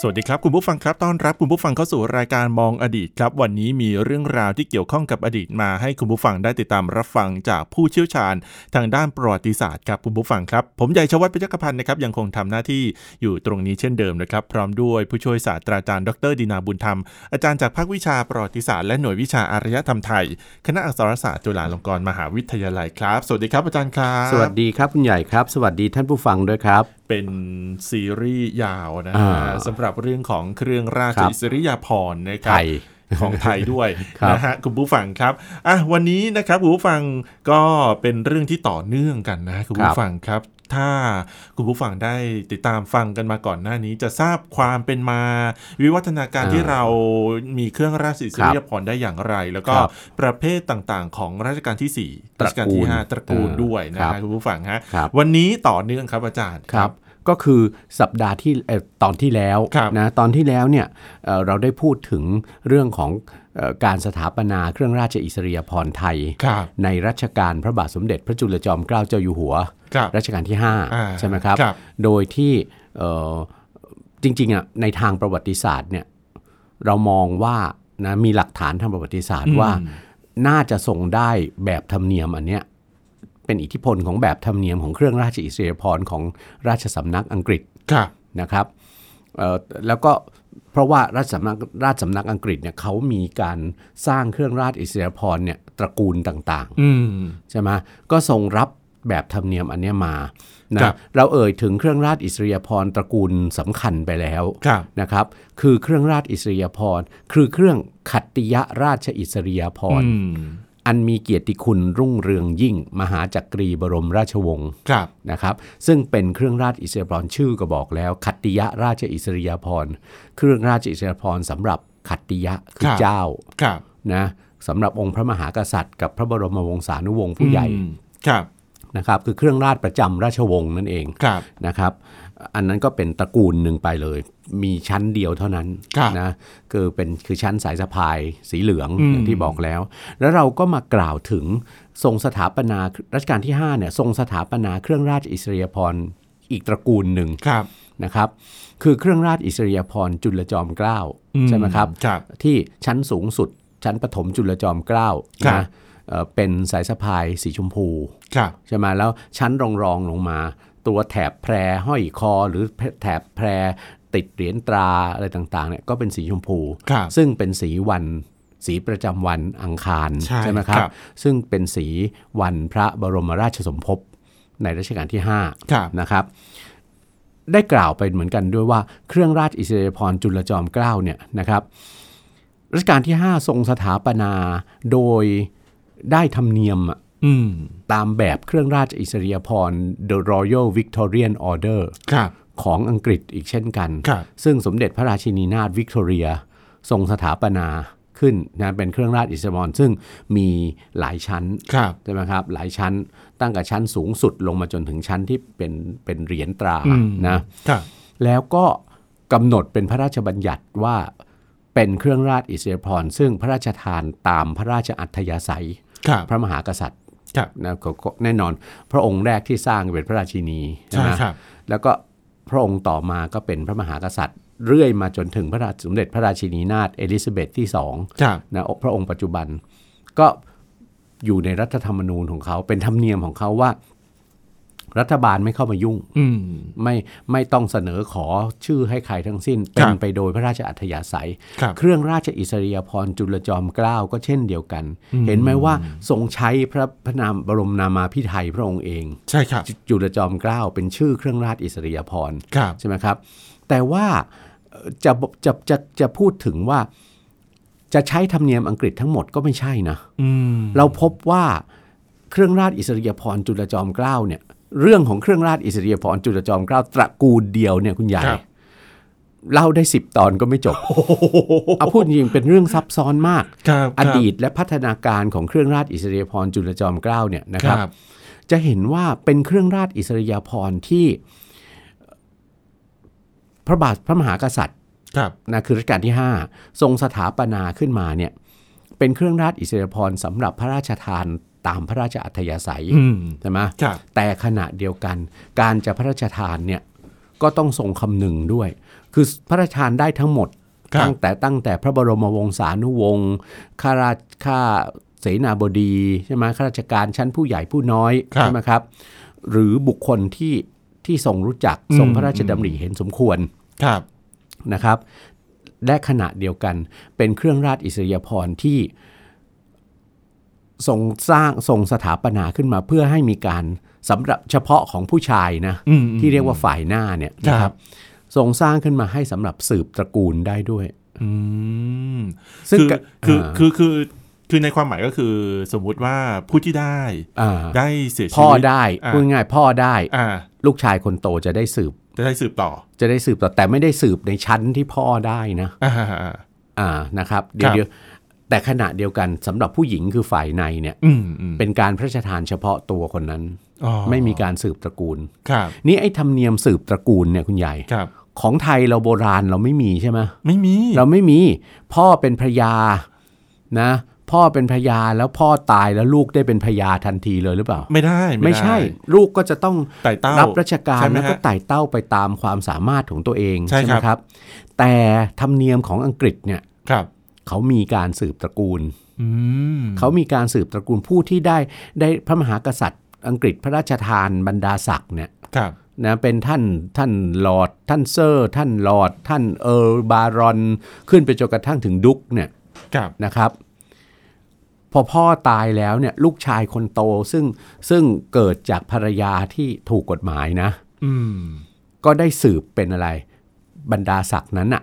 สวัสดีครับคุณผู้ฟังครับต้อนรับคุณผู้ฟังเข้าสู่รายการมองอดีตครับ วันนี้มีเรื่องราวที่เกี่ยวข้องกับอดีตมาให้คุณผู้ฟังได้ติดตามรับฟังจากผู้เชี่ยวชาญ ทางด้านประวัติศาสตร์ครับคุณผู้ฟังครับ ผมใหญ่ชวัฒน์พิจักพันธ์นะครับยังคงทำหน้าที่อยู่ตรงนี้เช่นเดิมนะครับ พร้อมด้วยผู้ช่วยศาสตราจารย์ดรดินาบุญธรรม อาจารย์จากภาควิชาประวัติศาสตร์และหน่วยวิชาอารยธรรมไทย คณะอักษรศาสตร์จุฬาลงกรณ์มหาวิทยาลัยครับ สวัสดีครับอาจารย์ครับ สวัสดีครับคุณใหญ่ครับ สวัสดีท่านผู้ฟังด้วยครับ เป็นซีรีส์ยาวนะอ่าฮะสำหรับเรื่องของเครื่องราชครับอิสริยาภรณ์นะคไทรับยของไทยด้วยครับนะฮะคุณผู้ฟังครับอะวันนี้นะครับคุณผู้ฟังก็เป็นเรื่องที่ต่อเนื่องกันนะคุณผู้ฟังครับ ถ้าคุณผู้ฟังได้ติดตามฟังกันมาก่อนหน้านี้ จะทราบความเป็นมา วิวัฒนาการอ่าที่เรามีเครื่องราชอิสริยาภรณ์ได้อย่างไร แล้วก็ครับประเภทต่างๆ ของรัชกาลที่สี่ตระรัชกาลที่ห้ากูลตระกูลเออด้วยนะครัฮะบคุณผู้ฟังฮะครับวันนี้ต่อเนื่องครับอาจารย์ครับ ก็คือสัปดาห์ที่เอ่อตอนที่แล้วครับนะตอนที่แล้วเนี่ยเอ่อเราได้พูดถึงเรื่องของเอ่อการสถาปนาเครื่องราชอิสริยาภรณ์ไทยครับในรัชกาลพระบาทสมเด็จพระจุลจอมเกล้าเจ้าอยู่หัวครับรัชกาลที่อ่า5ใช่ไหมครับครับโดยที่เอ่อจริงๆอะในทางประวัติศาสตร์เนี่ยเรามองว่านะมีหลักฐานทางประวัติศาสตร์ว่าน่าจะส่งได้แบบธรรมเนียมอันเนี้ย เป็นอิทธิพลของแบบธรรมเนียมของเครื่องราชอิสริยาภรณ์ของราชสำนักอังกฤษครับนะครับเอ่อแล้วก็เพราะว่าราชสำนักราชสำนักอังกฤษเนี่ยเขามีการสร้างเครื่องราชอิสริยาภรณ์เนี่ยตระกูลต่างอืมๆใช่ไหมก็ทรงรับแบบธรรมเนียมอันเนี้ยมาครันะบเราเอ่ยถึงเครื่องราชอิสริยาภรณ์ตระกูลสำคัญไปแล้วครับนะครับ คือเครื่องราชอิสริยาภรณ์คือเครื่องขัตติยราชอิสริยาภรณ์ อืมอันมีเกียรติคุณรุ่งเรืองยิ่ง มหาจักรีบรมราชวงศ์ครับนะครับ ซึ่งเป็นเครื่องราชอิสริยาภรณ์ชื่อก็บอกแล้วขัตติยราชอิสริยาภรณ์เครื่องราชอิสริยาภรณ์สำหรับขัตติยะคือเจ้าครับนะสำหรับองค์พระมหากษัตริย์ กับพระบรมวงศานุวงศ์ผู้ใหญ่อืมครับ นะครับคือเครื่องราชประจำราชวงศ์นั่นเองครับนะครับ อันนั้นก็เป็นตระกูลหนึ่งไปเลย มีชั้นเดียวเท่านั้นครับนะคือเป็นคือชั้นสายสะพายสีเหลืองอืมอย่างที่บอกแล้ว แล้วเราก็มากล่าวถึงทรงสถาปนารัชกาลที่5เนี่ยทรงสถาปนาเครื่องราชอิสริยาภรณ์อีกตระกูลหนึ่งครับนะครับคือเครื่องราชอิสริยาภรณ์จุลจอมเกล้าอืมใช่ไหมครับครับ ที่ชั้นสูงสุดชั้นปฐมจุลจอมเกล้าครับนะ เอ่อเป็นสายสะพายสีชมพูครับใช่ไหมแล้วชั้นรองรองๆลงมา ตัวแถบแพรห้อยคอหรือแถบแพรติดเหรียญตราอะไรต่างๆเนี่ยก็เป็นสีชมพูครับซึ่งเป็นสีวันสีประจำวันอังคารใช่ไหมครัครับบซึ่งเป็นสีวันพระบรมราชสมภพในรัชกาลที่ครับ5นะครับ ได้กล่าวไปเหมือนกันด้วยว่าเครื่องราชอิสริยาภรณ์จุลจอมเกล้าเนี่ยนะครับรัชกาลที่ 5 ทรงสถาปนาโดย ได้ธรรมเนียมอะอืมตามแบบเครื่องราชอิสริยาภรณ์ The Royal Victorian Order ครับของอังกฤษอีกเช่นกันครับซึ่งสมเด็จพระราชินีนาถวิกตอเรีย ทรงสถาปนาขึ้นนะเป็นเครื่องราชอิสริยาภรณ์ซึ่งมีหลายชั้นครับใช่ไหมครับหลายชั้นตั้งแต่ชั้นสูงสุดลงมาจนถึงชั้นที่เป็นเป็นเหรียญตราอืมนะครับแล้วก็กำหนดเป็นพระราชบัญญัติว่าเป็นเครื่องราชอิสริยาภรณ์ซึ่งพระราชทานตามพระราชอัธยาศัยครับ พระมหากษัตริย์ครับนะก็ก็แน่นอนพระองค์แรกที่สร้างเป็นพระราชินีใช่ไหมครับแล้วก็พระองค์ต่อมาก็เป็นพระมหากษัตริย์เรื่อยมาจนถึงพระราชสมเด็จพระราชินีนาถเอลิซาเบธที่สองครับนะพระองค์ปัจจุบันก็อยู่ในรัฐธรรมนูญของเขาเป็นธรรมเนียมของเขาว่า รัฐบาลไม่เข้ามายุ่งอืมไม่ไม่ต้องเสนอขอชื่อให้ใครทั้งสิ้นครัเป็บนไปโดยพระราชอัธยาศัยครับเครื่องราชอิสริยาภรณ์จุลจอมเกล้าก็เช่นเดียวกัน เห็นไหมว่าทรงใช้พระพระนามบรมนามาพิไทยพระองค์เองใช่ครับจจุลจอมเกล้าเป็นชื่อเครื่องราชอิสริยาภรณ์ครับใช่ไหมครับ แต่ว่าเอ่อจะจะจะจะพูดถึงว่าจะใช้ธรรมเนียมอังกฤษทั้งหมดก็ไม่ใช่นะอืมเราพบว่าเครื่องราชอิสริยาภรณ์จุลจอมเกล้าเนี่ย เรื่องของเครื่องราชอิสริยาภรณ์จุลจอมเกล้าตระกูลเดียวเนี่ยคุณใหญ่ครับเล่าได้สิบตอนก็ไม่จบ เอาพูดจริงๆเป็นเรื่องซับซ้อนมากครับอดีตและพัฒนาการของเครื่องราชอิสริยาภรณ์จุลจอมเกล้าเนี่ยนะคครัรับบจะเห็นว่าเป็นเครื่องราชอิสริยาภรณ์ที่พระบาทพระมหากษัตริย์ครับนะคือรัชกาลที่ 5 ทรงสถาปนาขึ้นมาเนี่ยเป็นเครื่องราชอิสริยาภรณ์สำหรับพระราชทาน ตามพระราชอัธยาศัยอืมใช่ไหมครับแต่ขณะเดียวกัน การจะพระราชทานเนี่ยก็ต้องทรงคำนึงด้วย คือพระราชทานได้ทั้งหมดครับตั้งแต่ตั้งแต่พระบรมวงศานุวงศ์ข้าราชข้าเสนาบดีใช่ไหมข้าราชการชั้นผู้ใหญ่ผู้น้อยครับใช่ไหมครับ หรือบุคคลที่ที่ทรงรู้จักอืมทรงพระราชดำริเห็นสมควรครับนะครับ และขณะเดียวกันเป็นเครื่องราชอิสริยาภรณ์ที่ ทรงสร้างทรงสถาปนาขึ้นมาเพื่อให้มีการสำหรับเฉพาะของผู้ชายนะอืมที่เรียกว่าฝ่ายหน้าเนี่ยครับนะครับทรงสร้างขึ้นมาให้สำหรับสืบตระกูลได้ด้วยอืมซึ่งคือก็คืออ่าคือคือคือในความหมายก็คือสมมุติว่าผู้ที่ได้อ่าได้เสียชีพ่อวิตได้อ่าพูดง่ายๆพ่อได้อ่าลูกชายคนโตจะได้สืบ จะได้สืบต่อ จะได้สืบต่อแต่ไม่ได้สืบในชั้นที่พ่อได้นะอ่าอ่านะครับ เดี๋ยวครับเดี๋ยว แต่ขณะเดียวกันสำหรับผู้หญิงคือฝ่ายในเนี่ยอืมอืมเป็นการพระราชทานเฉพาะตัวคนนั้นอ๋อไม่มีการสืบตระกูลครับนี่ไอ้ธรรมเนียมสืบตระกูลเนี่ยคุณใหญ่ครับของไทยเราโบราณเราไม่มีใช่ไหมไม่มี เราไม่มี พ่อเป็นพระยานะ พ่อเป็นพระยาแล้วพ่อตายแล้วลูกได้เป็นพระยาทันทีเลยหรือเปล่า ไม่ได้ ไม่ใช่ ลูกก็จะต้องไต่เต้ารับราชการใช่ไหมแล้วก็ฮะไต่เต้าไปตามความสามารถของตัวเองใช่ไหมครับครับแต่ธรรมเนียมของอังกฤษเนี่ยครับ เขามีการสืบตระกูลอืมเขามีการสืบตระกูลผู้ที่ได้ได้พระมหากษัตริย์ อังกฤษพระราชทานบรรดาศักดิ์เนี่ยครับนะเป็นท่านท่านลอร์ดท่านเซอร์ ท่านลอร์ดท่าน Earl บารอน ขึ้นไปจนกระทั่งถึง Duke เนี่ยครับนะครับ พอพ่อตายแล้วเนี่ยลูกชายคนโตซึ่งซึ่งเกิดจากภรรยาที่ถูกกฎหมายนะอืมก็ได้สืบเป็นอะไร บรรดาศักดิ์นั้นอะ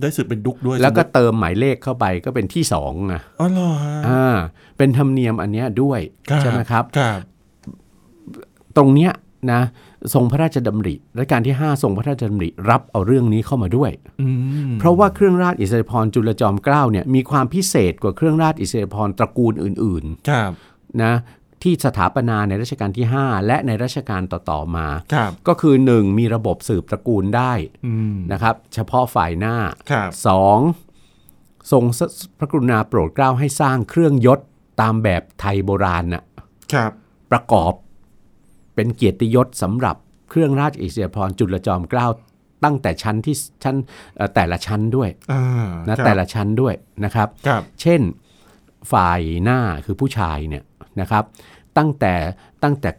ได้สืบเป็น Duke ด้วย แล้วก็สมมุติเติมหมายเลขเข้าไปก็เป็นที่สองนะอ๋อเหรอฮะอ่าเป็นธรรมเนียมอันเนี้ยด้วยใช่ไหมครับครับตรงเนี้ยนะทรงพระราชดำริรัชกาลที่ 5 ทรงพระราชดำริรับเอาเรื่องนี้เข้ามาด้วยอืมเพราะว่าเครื่องราชอิสริยาภรณ์จุลจอมเกล้าเนี่ยมีความพิเศษกว่าเครื่องราชอิสริยาภรณ์ตระกูลอื่นครับๆนะ ที่สถาปนาในรัชกาลที่ 5 และในรัชกาลต่อๆมาครับก็คือ 1. มีระบบสืบตระกูลได้อืมนะครับ เฉพาะฝ่ายหน้าครับ 2. ทรงพระกรุณาโปรดเกล้าให้สร้างเครื่องยศตามแบบไทยโบราณน่ะครับประกอบเป็นเกียรติยศสำหรับเครื่องราชอิสริยาภรณ์จุลจอมเกล้าตั้งแต่ชั้นที่ชั้นเอ่อแต่ละชั้นด้วยอ่านะครับแต่ละชั้นด้วยนะครับครับ เช่นฝ่ายหน้าคือผู้ชายเนี่ย นะครับ ตั้งแต่ตั้งแต่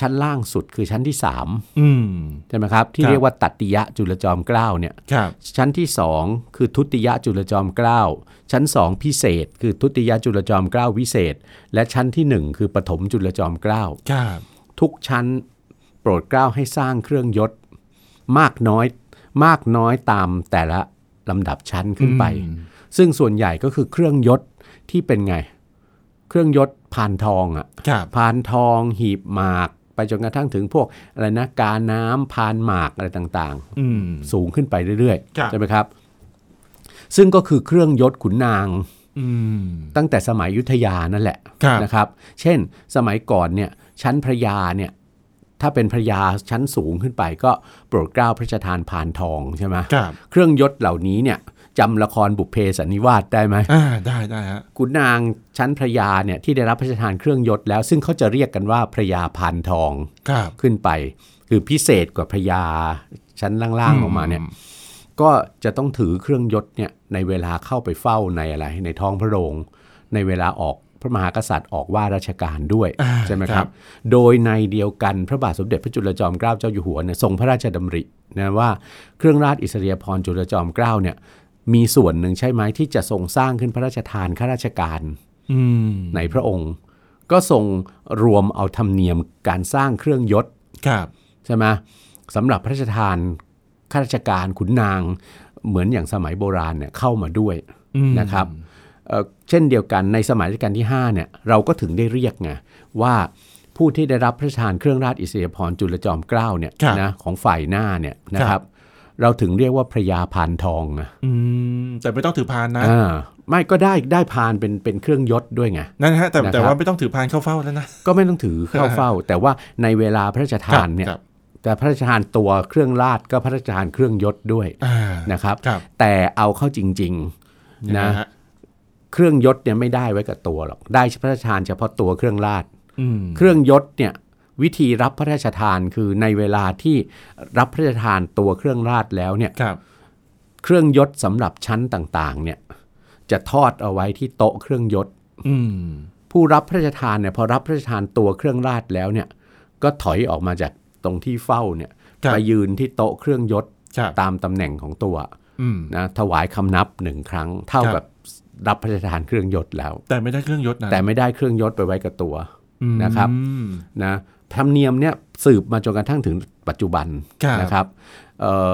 ชั้นล่างสุดคือชั้นที่อืม3ใช่ไหมครับ ที่ครับเรียกว่าตัตติยะจุลจอมเกล้าเนี่ยครับชั้นที่ 2 คือทุติยจุลจอมเกล้าชั้น 2 พิเศษ คือทุติยจุลจอมเกล้าวิเศษ และชั้นทีหนึ่1 คือปฐมจุลจอมเกล้าครับทุกชั้นโปรดเกล้าให้สร้างเครื่องยศมากน้อยมากน้อยตามแต่ละลำดับชั้นขึ้นไปอืมซึ่งส่วนใหญ่ก็คือเครื่องยศที่เป็นไง เครื่องยศพานทองอะครับพานทองหีบหมาก ไปจนกระทั่งถึงพวกอะไรนะกาน้ำพานหมากอะไรต่างอืมๆสูงขึ้นไปเรื่อยครับๆใช่ไหมครับ ซึ่งก็คือเครื่องยศขุนนางอืมตั้งแต่สมัยอยุธยานั่นแหละครับนะครับ เช่น สมัยก่อนเนี่ยชั้นพระยาเนี่ยถ้าเป็นพระยาชั้นสูงขึ้นไปก็โปรดเกล้าพระราชทานพานทองใช่ไหมครับเครื่องยศเหล่านี้เนี่ย จำละครบุพเพสันนิวาสได้ไหมอ่าได้ได้ฮะขุนนางชั้นพระยาเนี่ยที่ได้รับพระราชทานเครื่องยศแล้ว ซึ่งเขาจะเรียกกันว่าพระยาพานทองครับขึ้นไป คือพิเศษกว่าพระยาชั้นล่างๆลงมาเนี่ยก็จะต้องถือเครื่องยศเนี่ยในเวลาเข้าไปเฝ้าในอะไรในท้องพระโรง ในเวลาออกพระมหากษัตริย์ออกว่าราชการด้วยอ่าใช่ไหมคครัรับบโดยในเดียวกันพระบาทสมเด็จพระจุลจอมเกล้าเจ้าอยู่หัวเนี่ยทรงพระราชดำรินะว่าเครื่องราชอิสริยาภรณ์จุลจอมเกล้าเนี่ย มีส่วนหนึ่งใช่ไหมที่จะทรงสร้างขึ้นพระราชทานข้าราชการอืมในพระองค์ ก็ทรงรวมเอาธรรมเนียมการสร้างเครื่องยศครับใช่ไหมสำหรับพระราชทานข้าราชการขุนนางเหมือนอย่างสมัยโบราณเนี่ยเข้ามาด้วยอืมนะครับเอ่อเช่นเดียวกันในสมัยรัชกาลที่5เนี่ยเราก็ถึงได้เรียกไงว่าผู้ที่ได้รับพระราชทานเครื่องราชอิสริยาภรณ์จุลจอมเกล้าเนี่ยนะของฝ่ายหน้าเนี่ยนะครับ เราถึงเรียกว่าพระยาพานทองนะอืมแต่ไม่ต้องถือพานนะอ่าไม่ก็ได้ได้พานเป็นเป็นเครื่องยศด้วยไงนั่นนะฮะแต่นะครับแต่ว่าไม่ต้องถือพานเข้าเฝ้าแล้วนะก็ไม่ต้องถือเข้าเฝ้า แต่ว่าในเวลาพระราชทานเนี่ยครับแต่พระราชทานตัวเครื่องราชก็พระราชทานเครื่องยศด้วยอ่านะครับครับ แต่เอาเข้าจริงๆนะนะฮะเครื่องยศเนี่ยไม่ได้ไว้กับตัวหรอกได้พระราชทานเฉพาะตัวเครื่องราชอืมเครื่องยศเนี่ย วิธีรับพระราชทานคือในเวลาที่รับพระราชทานตัวเครื่องราชแล้วเนี่ยครับเครื่องยศสำหรับชั้นต่างๆ เนี่ยจะทอดเอาไว้ที่โต๊ะเครื่องยศอืมผู้รับพระราชทานเนี่ยพอรับพระราชทานตัวเครื่องราชแล้วเนี่ย ก็ถอยออกมาจากตรงที่เฝ้าเนี่ยครับไปยืนที่โต๊ะเครื่องยศครับตามตำแหน่งของตัวอืมนะถวายคำนับหนึ่งครั้ง เท่าครับกับรับพระราชทานเครื่องยศแล้ว แต่ไม่ได้เครื่องยศนะแต่ไม่ได้เครื่องยศไปไว้กับตัวอืมนะครับนะ ธรรมเนียมเนี่ยสืบมาจนกระทั่งถึงปัจจุบันครับนะครับเอ่อ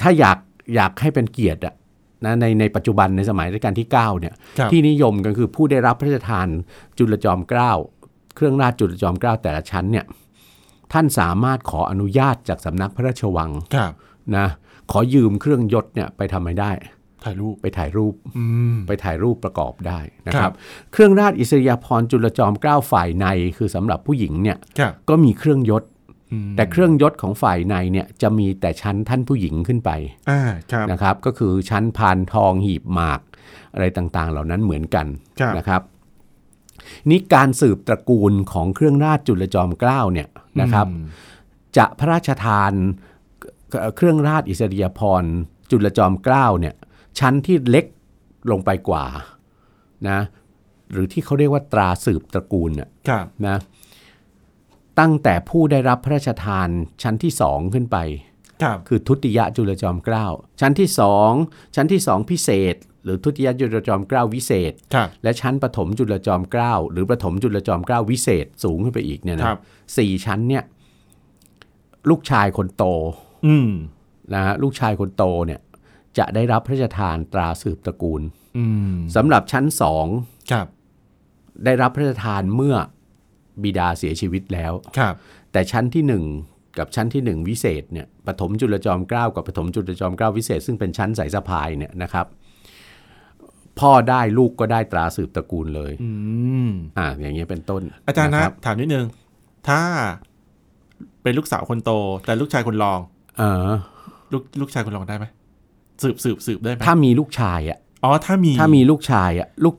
ถ้าอยากอยากให้เป็นเกียรติอะนะในในปัจจุบันในสมัยรัชกาลที่9เนี่ยครับที่นิยมกันคือผู้ได้รับพระราชทานจุลจอมเกล้าเครื่องราชจุลจอมเกล้าแต่ละชั้นเนี่ยท่านสามารถขออนุญาตจากสำนักพระราชวังครับนะขอยืมเครื่องยศเนี่ยไปทำไม่ได้ ถ่ายรูปไปถ่ายรูปอืมไปถ่ายรูปประกอบได้นะคครัรับบเครื่องราชอิสริยาภรณ์จุลจอมเกล้าฝ่ายในคือสำหรับผู้หญิงเนี่ยครับก็มีเครื่องยศอืมแต่เครื่องยศของฝ่ายในเนี่ยจะมีแต่ชั้นท่านผู้หญิงขึ้นไปอ่าครับนะครับ ก็คือชั้นพานทองหีบหมาก อะไรต่างๆ เหล่านั้นเหมือนกันครับนะครับนี่การสืบตระกูลของเครื่องราชจุลจอมเกล้าเนี่ยนะครับอืมจะพระราชทานเอ่อเครื่องราชอิสริยาภรณ์จุลจอมเกล้าเนี่ย ชั้นที่เล็กลงไปกว่านะหรือที่เขาเรียกว่าตราสืบตระกูลน่ะครับนะตั้งแต่ผู้ได้รับพระราชทานชั้นที่สองขึ้นไปครับคือทุติยจุลจอมเกล้าชั้นที่สองชั้นที่สองพิเศษ หรือทุติยจุลจอมเกล้าวิเศษครับและชั้นปฐมจุลจอมเกล้าหรือปฐมจุลจอมเกล้าวิเศษสูงขึ้นไปอีกเนี่ยนะครับสี่ชั้นเนี่ยลูกชายคนโตอืมนะฮะลูกชายคนโตเนี่ย จะได้รับพระราชทานตราสืบตระกูลอืมสำหรับชั้นสองครับได้รับพระราชทานเมื่อบิดาเสียชีวิตแล้วครับแต่ชั้นที่หนึ่งกับชั้นที่หนึ่งวิเศษเนี่ยปฐมจุลจอมเกล้ากับปฐมจุลจอมเกล้าวิเศษ ซึ่งเป็นชั้นสายสะพายเนี่ยนะครับ พ่อได้ลูกก็ได้ตราสืบตระกูลเลยอืมอ่าอย่างเงี้ยเป็นต้น อาจารย์นะคบถามนิดนึง ถ้าเป็นลูกสาวคนโต แต่ลูกชายคนรอง เออลูกลูกชายคนรองได้ไหม สืบสืบสืบได้ไหมถ้ามีลูกชายอะอ๋อถ้ามีถ้ามีลูกชายอะลูก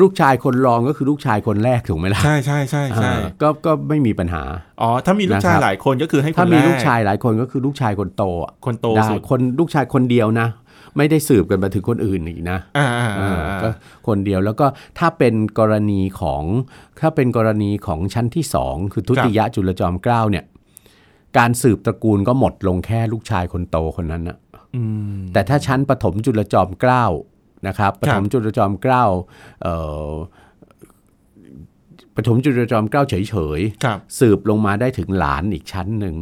ลูกชายคนรองก็คือลูกชายคนแรกถูกไหมล่ะใช่ใช่ใช่ใช่เออก็ก็ไม่มีปัญหาอ๋อถ้ามีลูกชายนะครับหลายคนก็คือให้คนถ้ามีแรลูกชายหลายคนก็คือลูกชายคนโตอะคนโตได้สุดคนลูกชายคนเดียวนะ ไม่ได้สืบกันมาถึงคนอื่นอีกนะอ่าอ่าเออ่าออ่าก็คนเดียวแล้วก็ถ้าเป็นกรณีของถ้าเป็นกรณีของชั้นที่สองคือทุติยจุลจอมเกล้าเนี่ย การสืบตระกูลก็หมดลงแค่ลูกชายคนโตคนนั้นนะอืม แต่ถ้าชั้นปฐมจุลจอมเกล้านะครับปฐมจุลจอมเกล้าเอ่อปฐมจุลจอมเกล้าเฉยครับๆสืบลงมาได้ถึงหลานอีกชั้นหนึ่ง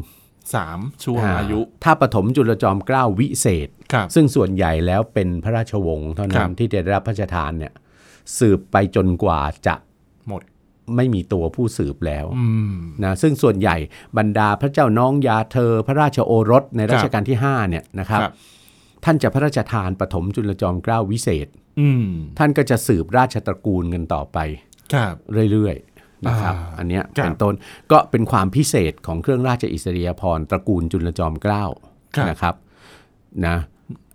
สามช่วงอายุ ถ้าปฐมจุลจอมเกล้าวิเศษครับซึ่งส่วนใหญ่แล้วเป็นพระราชวงศ์เท่าคนั้รันบที่จะได้รับพระราชทานเนี่ยสืบไปจนกว่าจะหมด ไม่มีตัวผู้สืบแล้วอืมนะซึ่งส่วนใหญ่บรรดาพระเจ้าน้องยาเธอ พระราชโอรสในรัชกาลที่5เนี่ยนะครับครับท่านจะพระราชทานปฐมจุลจอมเกล้าวิเศษอืมท่านก็จะสืบราชตระกูลกันต่อไปครับเรื่อยๆนะครับอ่าอันเนี้ยครับเป็นต้นก็เป็นความพิเศษของเครื่องราชอิสริยาภรณ์ตระกูลจุลจอมเกล้าครับนะครับนะ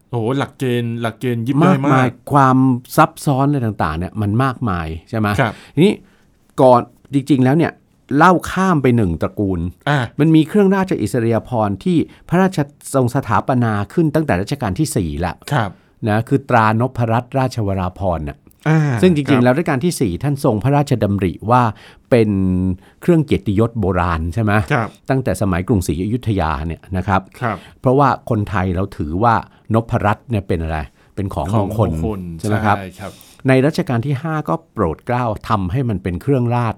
โอ้โหหลักเกณฑ์หลักเกณฑ์ยิบมาย่อยกมามายกความซับซ้อนอะไรต่างๆเนี่ยมันมากมายใช่ไหมครับทีนี้ ก่อนจริง ๆ แล้วเนี่ยเล่าข้ามไปหนึ่งตระกูลอ่ามันมีเครื่องราชอิสริยาภรณ์ที่พระราชทรงสถาปนาขึ้นตั้งแต่รัชกาลที่4แล้วครับนะคือตรานพรัตนราชวราภรณ์น่ะอ่าซึ่งจริงๆคบแล้วรัชกาลที่ 4 ท่านทรงพระราชดำริว่าเป็นเครื่องเกียรติยศโบราณใช่ไหมครับตั้งแต่สมัยกรุงศรีอยุธยาเนี่ยนะครับครับเพราะว่าคนไทยเราถือว่านพรัตน์เนี่ยเป็นอะไร เป็นของมงคลใช่ไหมครับครับ ในรัชกาลที่ 5 ก็โปรดเกล้าทำให้มันเป็นเครื่องราช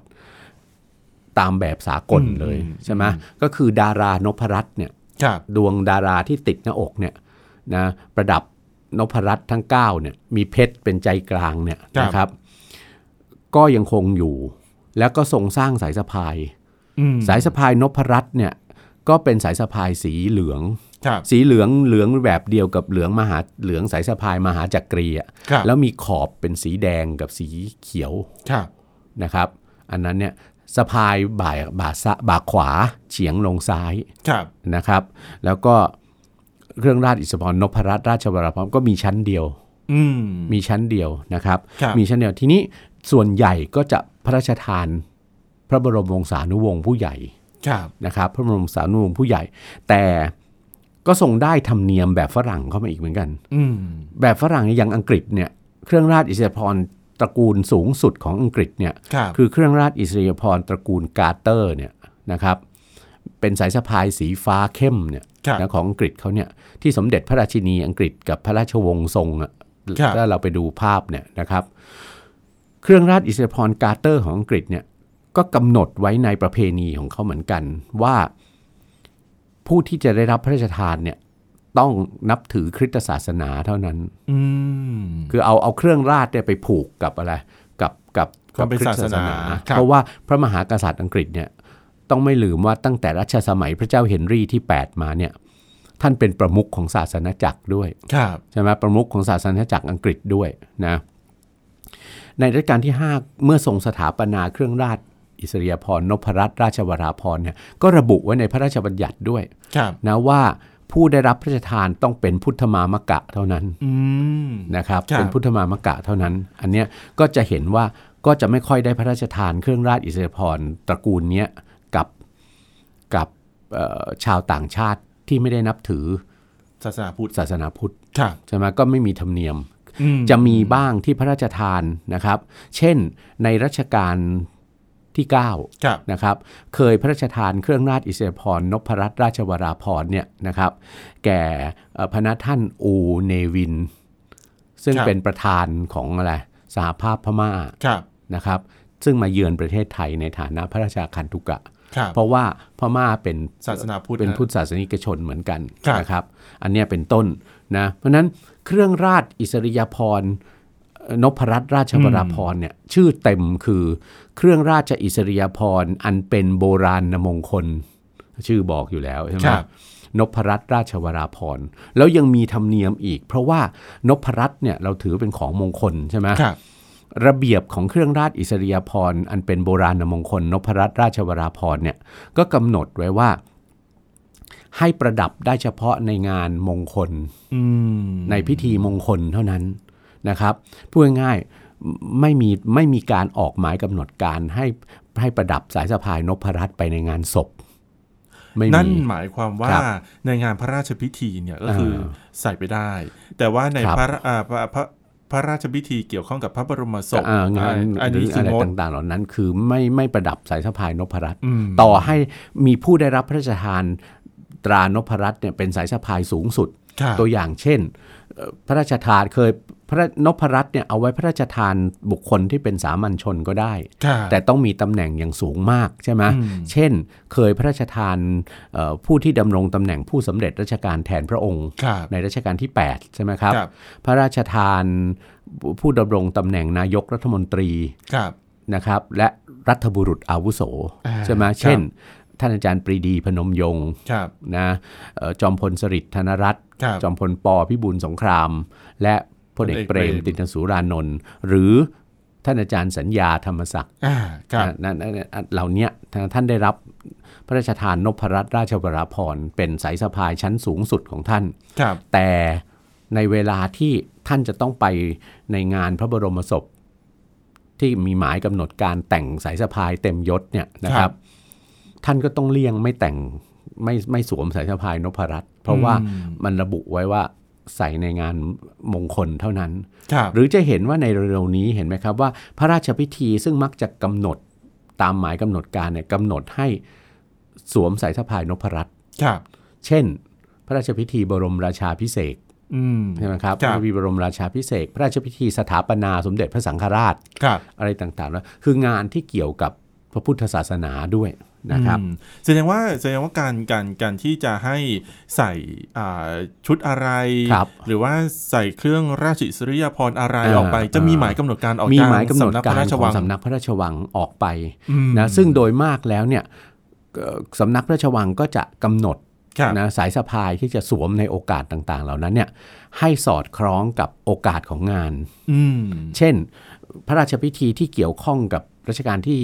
ตามแบบสากลเลยใช่ไหมก็คือดารานพรัตน์เนี่ยครับดวงดาราที่ติดหน้าอกเนี่ยนะประดับนพรัตน์ทั้ง9เนี่ยมีเพชรเป็นใจกลางเนี่ยนะครับ ก็ยังคงอยู่แล้วก็ทรงสร้างสายสะพายอืมสายสะพายนพรัตน์เนี่ยก็เป็นสายสะพายสีเหลืองครับ สีเหลืองเหลืองแบบเดียวกับเหลืองมหาเหลืองสายสะพายมหาจักรีอะครับแล้วมีขอบเป็นสีแดงกับสีเขียวครับนะครับ อันนั้นเนี่ยสะพายบ่ายบ่าซะบ่าขวาเฉียงลงซ้ายครับนะครับ แล้วก็เครื่องราชอิสริยาภรณ์นพรัตน์ราชวราภรณ์ก็มีชั้นเดียวอืมมีชั้นเดียวนะครับครับมีชั้นเดียวทีนี้ส่วนใหญ่ก็จะพระราชทานพระบรมวงศานุวงศ์ผู้ใหญ่ครับนะครับ พระบรมวงศานุวงศ์ผู้ใหญ่ แต่ ก็ทรงได้ธรรมเนียมแบบฝรั่งเข้ามาอีกเหมือนกันอืมแบบฝรั่งเนี่ยอย่างอังกฤษเนี่ยเครื่องราชอิสริยาภรณ์ตระกูลสูงสุดของอังกฤษเนี่ยครับคือเครื่องราชอิสริยาภรณ์ตระกูลกาเตอร์เนี่ยนะครับเป็นสายสะพายสีฟ้าเข้มเนี่ยครับนะของอังกฤษเขาเนี่ยที่สมเด็จพระราชินีอังกฤษกับพระราชวงศ์ทรงอะครับถ้าเราไปดูภาพเนี่ยนะครับ เครื่องราชอิสริยาภรณ์กาเตอร์ของอังกฤษเนี่ยก็กำหนดไว้ในประเพณีของเขาเหมือนกันว่า ผู้ที่จะได้รับพระราชทานเนี่ยต้องนับถือคริสตศาสนาเท่านั้นอืมคือเอาเอาเครื่องราชเนี่ยไปผูกกับอะไร กับกับความเป็นคริสตศาสนาครับเพราะว่าพระมหากษัตริย์อังกฤษเนี่ยต้องไม่ลืมว่าตั้งแต่รัชสมัยพระเจ้าเฮนรี่ที่ 8 มาเนี่ยท่านเป็นประมุขของศาสนาจักรด้วยครับใช่ไหมประมุขของศาสนาจักรอังกฤษด้วยนะในรัชกาลที่ 5 เมื่อทรงสถาปนาเครื่องราช อิสริยาภรณ์นพรัตน์ราชวราภรณ์เนี่ยก็ระบุไว้ในพระราชบัญญัติด้วยครับนะว่าผู้ได้รับพระราชทานต้องเป็นพุทธมามกะเท่านั้นอืมนะครับครับเป็นพุทธมามกะเท่านั้น อันเนี้ยก็จะเห็นว่าก็จะไม่ค่อยได้พระราชทานเครื่องราชอิสริยาภรณ์ตระกูลเนี้ยกับกับเอ่อชาวต่างชาติที่ไม่ได้นับถือศาสนาพุทธศาสนาพุทธครับใช่ไหมก็ไม่มีธรรมเนียมอืจะมีบ้างที่พระราชทานนะครับ เช่นในรัชกาล ที่9ครับนะครับเคยพระราชทานเครื่องราชอิสริยาภรณ์นพรัตน์ราชวราภรณ์เนี่ยนะครับแก่เอ่อพระนาท่านอูเนวิน ซึ่งครับเป็นประธานของอะไรสหภาพพม่าครับนะครับซึ่งมาเยือนประเทศไทยในฐานะพระราชาคันตุกะครับเพราะว่าพม่าเป็นศาสนาพุทธเป็นนะพุทธศาสนิกชนเหมือนกันครับนะครับ อันเนี้ยเป็นต้นนะเพราะฉะนั้นเครื่องราชอิสริยาภรณ์เอ่อ นพรัตน์ราชวราภรณ์เนี่ยชื่อเต็มคือเครื่องราชอิสริยาภรณ์อันเป็นโบราณมงคล ชื่อบอกอยู่แล้วใช่ไหมครับนพรัตน์ราชวราภรณ์แล้วยังมีธรรมเนียมอีก เพราะว่านพรัตน์เนี่ยเราถือเป็นของมงคลใช่ไหมครับระเบียบของเครื่องราชอิสริยาภรณ์อันเป็นโบราณมงคล นพรัตน์ราชวราภรณ์เนี่ยก็กำหนดไว้ว่าให้ประดับได้เฉพาะในงานมงคลอืมในพิธีมงคลเท่านั้น นะครับพูดง่ายๆไม่มีไม่มีการออกหมายกำหนดการให้ให้ประดับสายสะพายนพรัตน์ไปในงานศพไม่นั่นมีหมายความว่าครับในงานพระราชพิธีเนี่ยก็คือเออใส่ไปได้ แต่ว่าในครับพระอ่าพระพระพระราชพิธีเกี่ยวข้องกับพระบรมศพอ่างานอันหรืนี้อคืออะไรงดต่างๆ เหล่านั้น คือไม่ไม่ประดับสายสะพายนพรัตน์อืมต่อให้มีผู้ได้รับพระราชทานตรานพรัตน์เนี่ยเป็นสายสะพายสูงสุดครับตัวอย่างเช่นเอ่อพระราชทานเคย พระนพรัตน์เนี่ยเอาไว้พระราชทานบุคคลที่เป็นสามัญชนก็ได้ครับแต่ต้องมีตำแหน่งอย่างสูงมากใช่ไหมอืมเช่น เคยพระราชทานเอ่อผู้ที่ดำรงตำแหน่งผู้สำเร็จราชการแทนพระองค์ครับในรัชกาลที่ 8 ใช่ไหมครับครับพระราชทานผู้ดำรงตำแหน่งนายกรัฐมนตรีครับนะครับ และรัฐบุรุษอาวุโสอ่าใช่ไหมครับเช่น ท่านอาจารย์ปรีดีพนมยงค์ครับนะเอ่อจอมพลสฤษดิ์ธนรัตน์ครับจอมพลปพิบูลสงคราม และ พลเอกเปรมพลเอกเปรมตินสุรานนท์หรือท่านอาจารย์สัญญาธรรมศักดิ์อ่าครับนะนั่นนั่นนั่นเหล่าเนี้ยท่านได้รับพระราชทานนพรัตน์ราชวราภรณ์เป็นสายสะพายชั้นสูงสุดของท่านครับแต่ในเวลาที่ท่านจะต้องไปในงานพระบรมศพ ที่มีหมายกำหนดการแต่งสายสะพายเต็มยศเนี่ยนะครับ ท่านก็ต้องเลี่ยงไม่แต่งไม่ไม่สวมสายสะพายนพรัตน์เพราะว่าอืมมันระบุไว้ว่า ใส่ในงานมงคลเท่านั้นครับหรือจะเห็นว่าในเร็วๆนี้เห็นไหมครับว่าพระราชพิธีซึ่งมักจะกำหนดตามหมายกำหนดการเนี่ยกำหนดให้สวมสายสะพายนพรัตน์ครับเช่น พระราชพิธีบรมราชาพิเศษกอืมใช่ไหมครับครับพระพิธีบรมราชาพิเศษกพระราชพิธีสถาปนาสมเด็จพระสังฆราชครับอะไรต่างๆแล้วคืองานที่เกี่ยวกับพระพุทธศาสนาด้วย นะครับอืมแสดงว่าแสดงว่าการการการที่จะให้ใส่อ่าชุดอะไรครับหรือว่าใส่เครื่องราชอิสริยาภรณ์อะไรอ่าออกไป จะมีอ่าหมายกำหนดการออกมีจากหมายกำหนดสำนักพการระราชขอวังงสำนักพระราชวังออกไปอืมนะซึ่งโดยมากแล้วเนี่ยเอ่อสำนักพระราชวังก็จะกำหนดครับนะสายสะพายที่จะสวมในโอกาสต่างๆ เหล่านั้นเนี่ยให้สอดคล้องกับโอกาสของงานอืมเช่น พระราชพิธีที่เกี่ยวข้องกับรัชกาลที่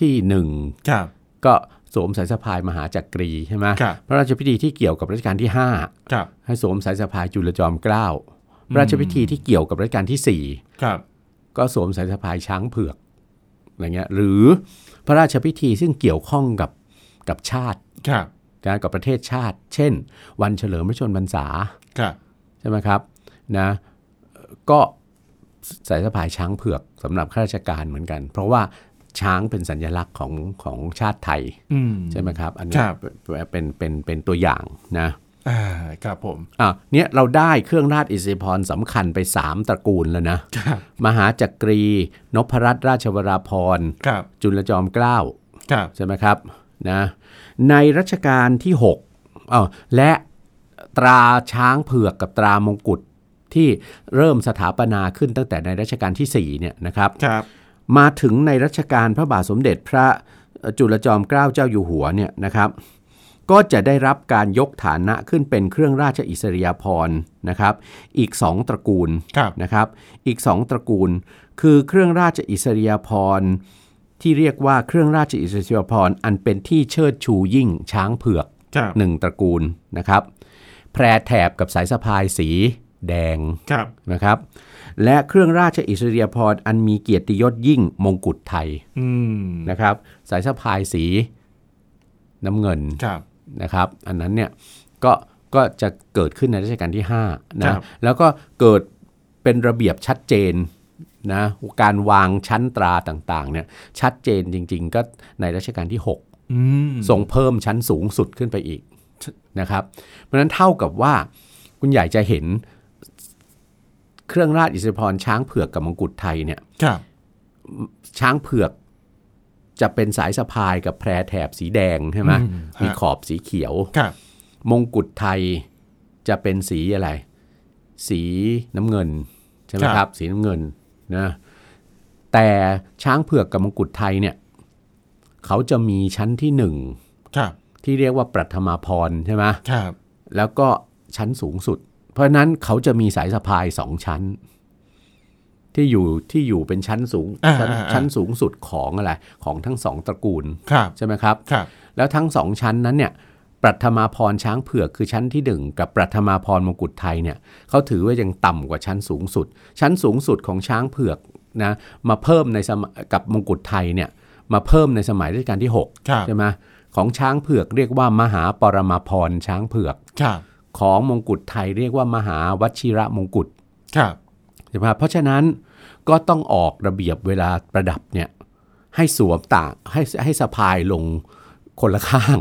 ที่หนึ่งครับก็สวมสายสะพายมหาจักรีใช่ไหมครับพระราชพิธีที่เกี่ยวกับรัชกาลที่ครับ5ให้สวมสายสะพายจุลจอมเกล้าพระราชพิธีที่เกี่ยวกับรัชกาลที่ครับ4ก็สวมสายสะพายช้างเผือกอะไรเงี้ยหรือพระราชพิธีซึ่งเกี่ยวข้องกับกับชาติครับนะกับประเทศชาติ เช่น วันเฉลิมพระชนมพรรษาครับใช่ไหมครับนะก็สายสะพายช้างเผือกสำหรับข้าราชการเหมือนกัน เพราะว่า ช้างเป็นสัญลักษณ์ของของชาติไทยอืมใช่ไหมครับ อันนี้ครับเป็นเป็นเป็นตัวอย่างนะอ่าครับผมอะเนี่ยเราได้เครื่องราชอิสริยาภรณ์สำคัญไป 3 ตระกูลแล้วนะครับมหาจักรี นพรัตนราชวราพรณ์ครับจุลจอมเกล้าครับใช่ไหมครับนะในรัชกาลที่6อ้าวและตราช้างเผือกกับตรามงกุฎที่เริ่มสถาปนาขึ้นตั้งแต่ในรัชกาลที่4เนี่ยนะครับครับ มาถึงในรัชกาลพระบาทสมเด็จพระจุลจอมเกล้าเจ้าอยู่หัวเนี่ยนะครับก็จะได้รับการยกฐานะขึ้นเป็นเครื่องราชอิสริยาภรณ์นะครับ อีก 2 ตระกูลครับนะครับ อีก 2 ตระกูล คือเครื่องราชอิสริยาภรณ์ที่เรียกว่าเครื่องราชอิสริยาภรณ์อันเป็นที่เชิดชูยิ่งช้างเผือกครับหนึ่งตระกูลนะครับ แพรแถบกับสายสะพายสีแดงครับนะครับ และเครื่องราชอิสริยาภรณ์อันมีเกียรติยศยิ่งมงกุฎไทยอืมนะครับ สายสะพายสีน้ำเงินครับนะครับ อันนั้นเนี่ยก็ก็จะเกิดขึ้นในรัชกาลที่5ครันะบแล้วก็เกิดเป็นระเบียบชัดเจนนะการวางชั้นตราต่างๆเนี่ยชัดเจนจริง ๆ ก็ในรัชกาลที่6อืมทรงเพิ่มชั้นสูงสุดขึ้นไปอีกนะครับ เพราะฉะนั้นเท่ากับว่าคุณใหญ่จะเห็น เครื่องราชอิสริยาภรณ์ช้างเผือกกับมงกุฎไทยเนี่ยครับช้างเผือกจะเป็นสายสะพายกับแพรแถบสีแดงใช่ไหมอืมฮะมีขอบสีเขียวครับมงกุฎไทยจะเป็นสีอะไร สีน้ำเงินใช่ไหมครับ สีน้ำเงินนะแต่ช้างเผือกกับมงกุฎไทยเนี่ย เขาจะมีชั้นที่หนึ่งครับที่เรียกว่าปรัฐมาพรใช่ไหมครับแล้วก็ชั้นสูงสุดเพ ราะฉะนั้นเขาจะมีสายสะพายสองชั้น ที่อยู่ที่อยู่เป็นชั้นสูงอ่าชั้นอ่าอ่าชั้นสูงสุดของอะไรของทั้งสองตระกูลครับใช่ไหมครับครับแล้วทั้งสองชั้นนั้นเนี่ยปรัฐมาพรช้างเผือกคือชั้นที่หนึ่งกับปรัฐมาพรมงกุฎไทยเนี่ยเขาถือว่ายังต่ำกว่าชั้นสูงสุด ชั้นสูงสุดของช้างเผือกนะมาเพิ่มในสมกับมงกุฎไทยเนี่ยมาเพิ่มในสมัยรัชกาลที่หกครับใช่ไหมของช้างเผือกเรียกว่ามหาปรมาพรช้างเผือกครับ ของมงกุฎไทยเรียกว่ามหาวชิระมงกุฎครับใช่ไหมครับเพราะฉะนั้นก็ต้องออกระเบียบเวลาประดับเนี่ยให้สวมต่างให้ให้สะพายลงคนละข้าง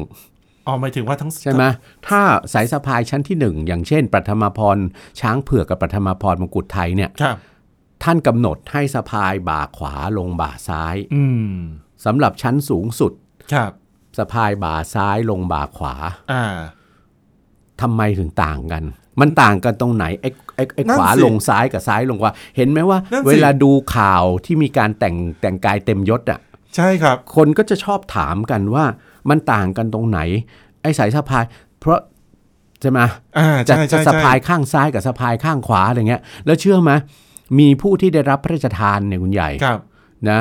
อ๋อหมายถึงว่าทั้งใช่ไหมถ้าสายสะพายชั้นที่หนึ่งอย่างเช่นปฐมาพรช้างเผือกกับปฐมาพรมงกุฎไทยเนี่ยครับท่านกำหนดให้สะพายบ่าขวาลงบ่าซ้ายอืมสำหรับชั้นสูงสุดครับสะพายบ่าซ้ายลงบ่าขวา อ่าทำไมถึงต่างกัน มันต่างกันตรงไหนไอ้ไอ้ไอ้นั่นขวาสิลงซ้ายกับซ้ายลงขวาเห็นไหมว่านั่นสิเวลาดูข่าวที่มีการแต่งแต่งกายเต็มยศอะใช่ครับ คนก็จะชอบถามกันว่ามันต่างกันตรงไหน ไอ้สายสะพาย เพราะใช่ไหมอ่าจะใช่จะใช่สะพายใช่ข้างซ้ายกับสะพายข้างขวาอะไรเงี้ย แล้วเชื่อไหมมีผู้ที่ได้รับพระราชทานเนี่ยคุณใหญ่ครับนะ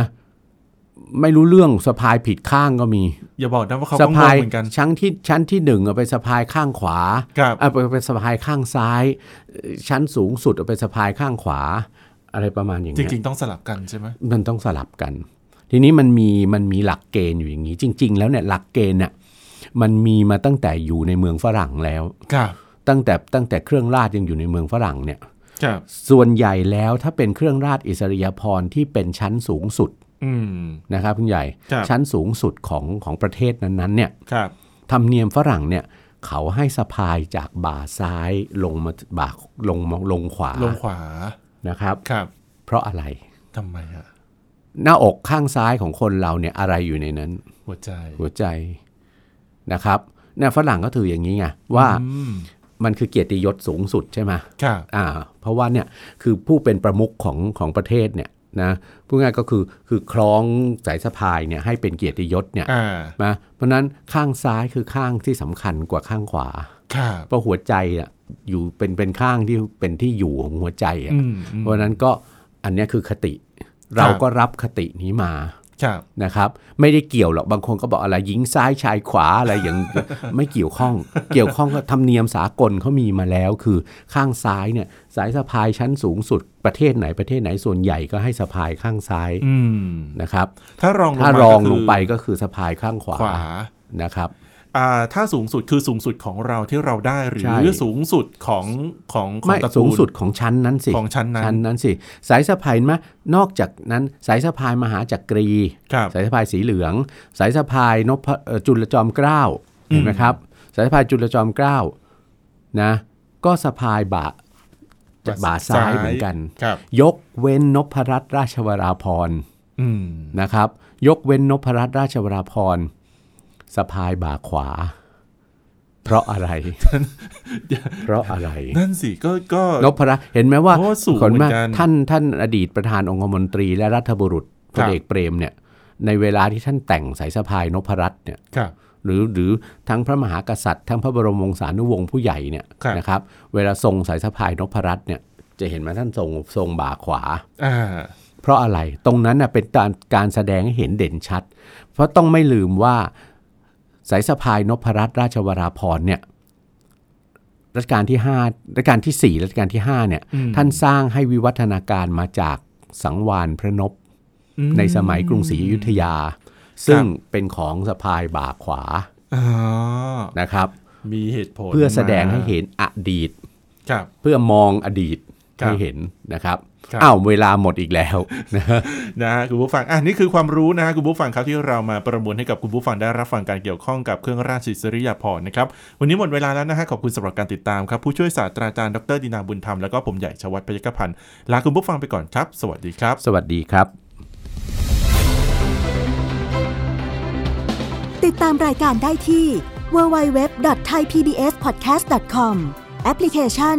ไม่รู้เรื่องสะพายผิดข้างก็มีอย่าบอกนะว่าเขาสะก็งพางยเหมือนกันชั้นที่ชั้นที่หนึ่งเอาไปสะพายข้างขวาครับเอาไปไปสะพายข้างซ้ายเอ่อชั้นสูงสุดเอาไปสะพายข้างขวา อะไรประมาณอย่างจเงี้ยริงๆต้องสลับกันใช่ไหมมันต้องสลับกัน ทีนี้มันมีมันมีหลักเกณฑ์อยู่อย่างนี้ จริง ๆ แล้วเนี่ยหลักเกณฑ์เนี่ยมันมีมาตั้งแต่อยู่ในเมืองฝรั่งแล้วครับตั้งแต่ตั้งแต่เครื่องราชยังอยู่ในเมืองฝรั่งเนี่ยครับส่วนใหญ่แล้วถ้าเป็นเครื่องราชอิสริยาภรณ์ที่เป็นชั้นสูงสุดอืม นะครับคุณใหญ่ครับชั้นสูงสุดของของประเทศนั้นๆเนี่ยครับธรรมเนียมฝรั่งเนี่ยเขาให้สะพายจากบ่าซ้ายลงมาบ่าลงมาลงขวาลงขวานะครับครับ เพราะอะไรทำไมอะหน้าอกข้างซ้ายของคนเราเนี่ยอะไรอยู่ในนั้น หัวใจหัวใจนะครับเนี่ยฝรั่งก็ถืออย่างนี้ไงว่าอืมมันคือเกียรติยศสูงสุดใช่ไหมครับอ่า เพราะว่าเนี่ยคือผู้เป็นประมุขของของประเทศเนี่ย นะพูดง่ายก็คือคือคล้องสายสะพายเนี่ยให้เป็นเกียรติยศเนี่ยอ่านะเพราะฉะนั้นข้างซ้ายคือข้างที่สำคัญกว่าข้างขวาครับเพราะหัวใจอะอยู่เป็นเป็นข้างที่เป็นที่อยู่ของหัวใจอะอืมอืมเพราะฉะนั้นก็อันเนี้ยคือคติ เราก็รับคตินี้มาครับ นะครับไม่ได้เกี่ยวหรอกบางคนก็บอกอะไรหญิงซ้ายชายขวาอะไรอย่าง ไม่เกี่ยวข้อง เกี่ยวข้องกับธรรมเนียมสากลเขามีมาแล้ว คือข้างซ้ายเนี่ยสายสะพายชั้นสูงสุดประเทศไหนประเทศไหนส่วนใหญ่ก็ให้สะพายข้างซ้ายอืมนะครับ ถ้ารองลงถ้ามาลองก็คืลงไปก็คือสะพายข้างขวาขวานะครับอ่า ถ้าสูงสุดคือสูงสุดของเราที่เราได้หรืใช่อสูงสุดของของของไม่ตระกูลสูงสุดของชั้นนั้นสิของชั้นนั้นชั้นนั้นสิสายสะพายมะนอกจากนั้นสายสะพายมหาจักรีครับสายสะพายสีเหลือง สายสะพายนพเอ่อจุลจอมเกล้าเห็นไหมครับ สายสะพายจุลจอมเกล้านะก็สะพายบ่าบ่าซ้ายเหมือนกันครับยกเว้นนพรัตนราชวราพรณ์อืมนะครับ ยกเว้นนพรัตนราชวราพรณ์ สะพายบ่าขวา เพราะอะไร เพราะอะไร นั่นสิก็ก็นพรัตน์เห็นไหมว่าเพราะว่าสูงคนเหมืมาอนกันท่านท่านอดีตประธานองคมนตรีและรัฐบุรุษพครัลบเอกเปรมเนี่ย ในเวลาที่ท่านแต่งสายสะพายนพรัตน์เนี่ยครับหรือหรือทั้งพระมหากษัตริย์ ทั้งพระบรมวงศานุวงศ์ผู้ใหญ่เนี่ยครับนะครับ เวลาทรงสายสะพายนพรัตน์เนี่ยจะเห็นไหมท่านทรงทรงบ่าขวาอ่าเพราะอะไรตรงนั้นน่ะเป็นการการแสดงให้เห็นเด่นชัด เพราะต้องไม่ลืมว่า สายสะพายนพรัตน์ราชวราพรณ์เนี่ยรัชกาลที่5รัชกาลที่ 4 รัชกาลที่5เนี่ยอืมท่านสร้างให้วิวัฒนาการมาจากสังวานพระนพอืมในสมัยกรุงศรีอยุธยา ซึ่งเป็นของสะพายบ่าขวาอ๋อนะครับ มีเหตุผลเพื่อแสดงมาให้เห็นอดีตครับเพื่อมองอดีตครับ ให้เห็นนะครับครับอ้าวเวลาหมดอีกแล้วนะฮะนะฮะคุณผู้ฟังอะนี่คือความรู้นะฮะคุณผู้ฟังครับที่เรามาประมวลให้กับคุณผู้ฟังได้รับฟังการเกี่ยวข้องกับเครื่องราชอิสริยาภรณ์นะครับวันนี้หมดเวลาแล้วนะฮะขอบคุณสำหรับการติดตามครับผู้ช่วยศาสตราจารย์ดรดินาบุญธรรมแล้วก็ผมใหญ่ชวัฒน์พยกพันธ์ลาคุณผู้ฟังไปก่อนครับ สวัสดีครับ สวัสดีครับ ติดตามรายการได้ที่ www.thaipbspodcast.com แอปพลิเคชัน